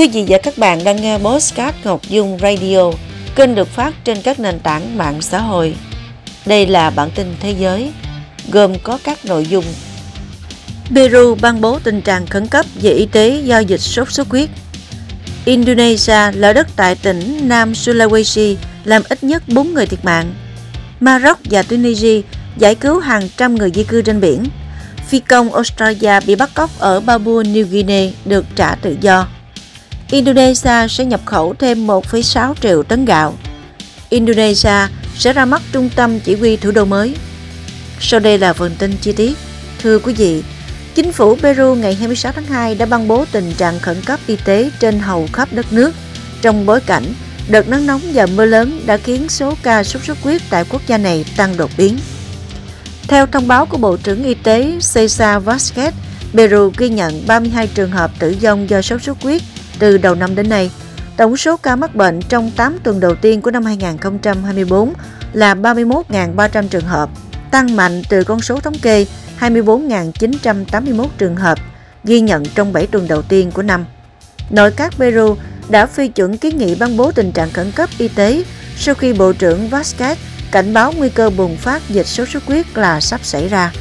Quý vị và các bạn đang nghe Postcard Ngọc Dung Radio, kênh được phát trên các nền tảng mạng xã hội. Đây là bản tin thế giới, gồm có các nội dung Peru ban bố tình trạng khẩn cấp về y tế do dịch sốt xuất huyết. Indonesia lở đất tại tỉnh Nam Sulawesi làm ít nhất 4 người thiệt mạng. Maroc và Tunisia giải cứu hàng trăm người di cư trên biển. Phi công Australia bị bắt cóc ở Papua New Guinea được trả tự do. Indonesia sẽ nhập khẩu thêm 1,6 triệu tấn gạo. Indonesia sẽ ra mắt trung tâm chỉ huy thủ đô mới. Sau đây là phần tin chi tiết. Thưa quý vị, Chính phủ Peru ngày 26 tháng 2 đã ban bố tình trạng khẩn cấp y tế trên hầu khắp đất nước trong bối cảnh đợt nắng nóng và mưa lớn đã khiến số ca sốt xuất huyết tại quốc gia này tăng đột biến. Theo thông báo của Bộ trưởng Y tế Cesar Vazquez, Peru ghi nhận 32 trường hợp tử vong do sốt xuất huyết từ đầu năm đến nay. Tổng số ca mắc bệnh trong 8 tuần đầu tiên của năm 2024 là 31.300 trường hợp, tăng mạnh từ con số thống kê 24.981 trường hợp ghi nhận trong 7 tuần đầu tiên của năm. Nội các Peru đã phê chuẩn kiến nghị ban bố tình trạng khẩn cấp y tế sau khi Bộ trưởng Vazquez cảnh báo nguy cơ bùng phát dịch sốt xuất huyết là sắp xảy ra.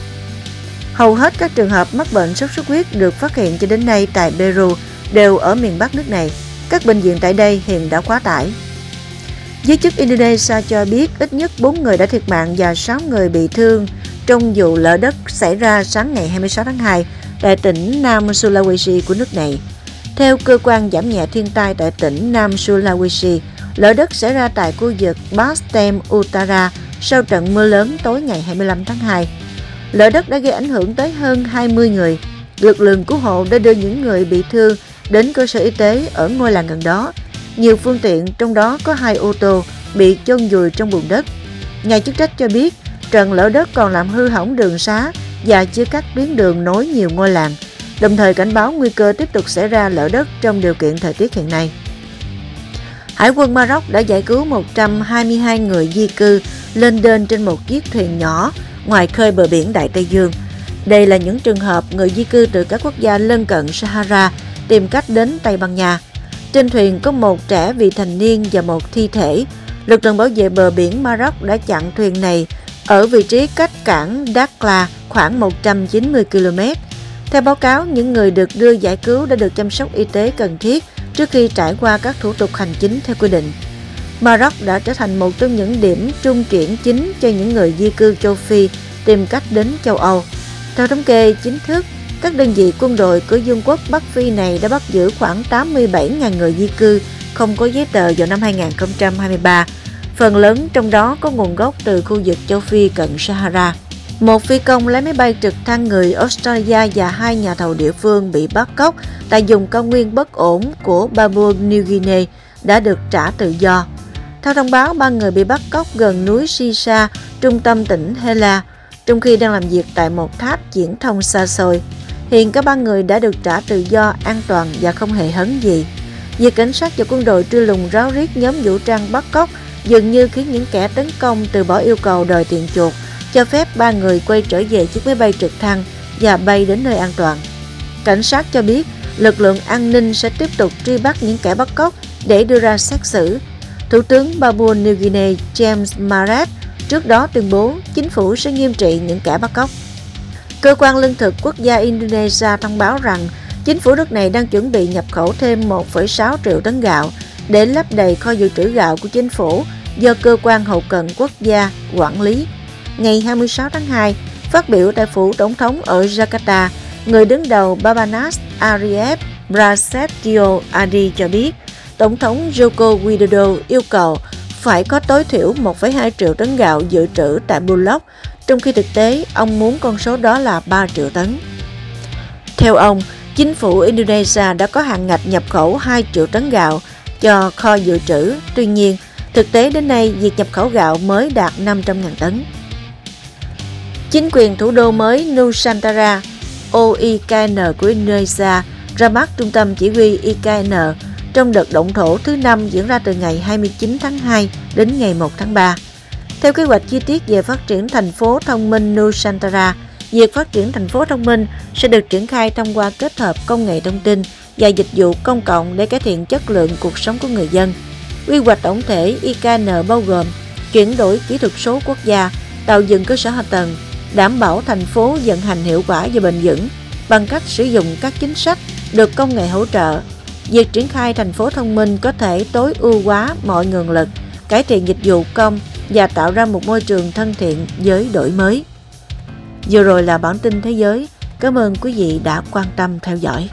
Hầu hết các trường hợp mắc bệnh sốt xuất huyết được phát hiện cho đến nay tại Peru đều ở miền Bắc nước này. Các bệnh viện tại đây hiện đã quá tải. Giới chức Indonesia cho biết ít nhất 4 người đã thiệt mạng và 6 người bị thương trong vụ lở đất xảy ra sáng ngày 26 tháng 2 tại tỉnh Nam Sulawesi của nước này. Theo cơ quan giảm nhẹ thiên tai tại tỉnh Nam Sulawesi, lở đất xảy ra tại khu vực Bastem Utara sau trận mưa lớn tối ngày 25 tháng 2. Lở đất đã gây ảnh hưởng tới hơn 20 người. Lực lượng cứu hộ đã đưa những người bị thương đến cơ sở y tế ở ngôi làng gần đó. Nhiều phương tiện, trong đó có hai ô tô, bị chôn vùi trong bùn đất. Nhà chức trách cho biết trận lở đất còn làm hư hỏng đường xá và chia cắt tuyến đường nối nhiều ngôi làng, đồng thời cảnh báo nguy cơ tiếp tục xảy ra lở đất trong điều kiện thời tiết hiện nay. Hải quân Maroc đã giải cứu 122 người di cư lên đên trên một chiếc thuyền nhỏ ngoài khơi bờ biển Đại Tây Dương. Đây là những trường hợp người di cư từ các quốc gia lân cận Sahara tìm cách đến Tây Ban Nha. Trên thuyền có một trẻ vị thành niên và một thi thể. Lực lượng bảo vệ bờ biển Maroc đã chặn thuyền này ở vị trí cách cảng Dakla khoảng 190 km. Theo báo cáo, những người được đưa giải cứu đã được chăm sóc y tế cần thiết trước khi trải qua các thủ tục hành chính theo quy định. Maroc đã trở thành một trong những điểm trung chuyển chính cho những người di cư châu Phi tìm cách đến châu Âu. Theo thống kê chính thức, các đơn vị quân đội của Vương quốc Bắc Phi này đã bắt giữ khoảng 87.000 người di cư không có giấy tờ vào năm 2023 Phần lớn trong đó có nguồn gốc từ khu vực châu Phi cận Sahara. Một phi công lái máy bay trực thăng người Australia và hai nhà thầu địa phương bị bắt cóc tại vùng cao nguyên bất ổn của Papua New Guinea đã được trả tự do. Theo thông báo, ba người bị bắt cóc gần núi Sisa, trung tâm tỉnh Hela, trong khi đang làm việc tại một tháp diễn thông xa xôi. Hiện cả ba người đã được trả tự do, an toàn và không hề hấn gì. Việc cảnh sát và quân đội truy lùng ráo riết nhóm vũ trang bắt cóc dường như khiến những kẻ tấn công từ bỏ yêu cầu đòi tiền chuộc, cho phép ba người quay trở về chiếc máy bay trực thăng và bay đến nơi an toàn. Cảnh sát cho biết lực lượng an ninh sẽ tiếp tục truy bắt những kẻ bắt cóc để đưa ra xét xử. Thủ tướng Papua New Guinea James Marat trước đó tuyên bố chính phủ sẽ nghiêm trị những kẻ bắt cóc. Cơ quan lương thực quốc gia Indonesia thông báo rằng chính phủ nước này đang chuẩn bị nhập khẩu thêm 1,6 triệu tấn gạo để lấp đầy kho dự trữ gạo của chính phủ do Cơ quan Hậu cần Quốc gia quản lý. Ngày 26 tháng 2, phát biểu tại phủ tổng thống ở Jakarta, người đứng đầu Babanas Arif Prasetyo Adi cho biết, Tổng thống Joko Widodo yêu cầu phải có tối thiểu 1,2 triệu tấn gạo dự trữ tại Bulog trong khi thực tế ông muốn con số đó là 3 triệu tấn. Theo ông, chính phủ Indonesia đã có hạn ngạch nhập khẩu 2 triệu tấn gạo cho kho dự trữ. Tuy nhiên, thực tế đến nay việc nhập khẩu gạo mới đạt 500.000 tấn. Chính quyền thủ đô mới Nusantara, OIKN của Indonesia ra mắt trung tâm chỉ huy IKN trong đợt động thổ thứ năm diễn ra từ ngày 29 tháng 2 đến ngày 1 tháng 3. Theo kế hoạch chi tiết về phát triển thành phố thông minh Nusantara, việc phát triển thành phố thông minh sẽ được triển khai thông qua kết hợp công nghệ thông tin và dịch vụ công cộng để cải thiện chất lượng cuộc sống của người dân. Quy hoạch tổng thể IKN bao gồm chuyển đổi kỹ thuật số quốc gia, tạo dựng cơ sở hạ tầng, đảm bảo thành phố vận hành hiệu quả và bền vững bằng cách sử dụng các chính sách được công nghệ hỗ trợ. Việc triển khai thành phố thông minh có thể tối ưu hóa mọi nguồn lực, cải thiện dịch vụ công và tạo ra một môi trường thân thiện với đổi mới. Vừa rồi là bản tin thế giới. Cảm ơn quý vị đã quan tâm theo dõi.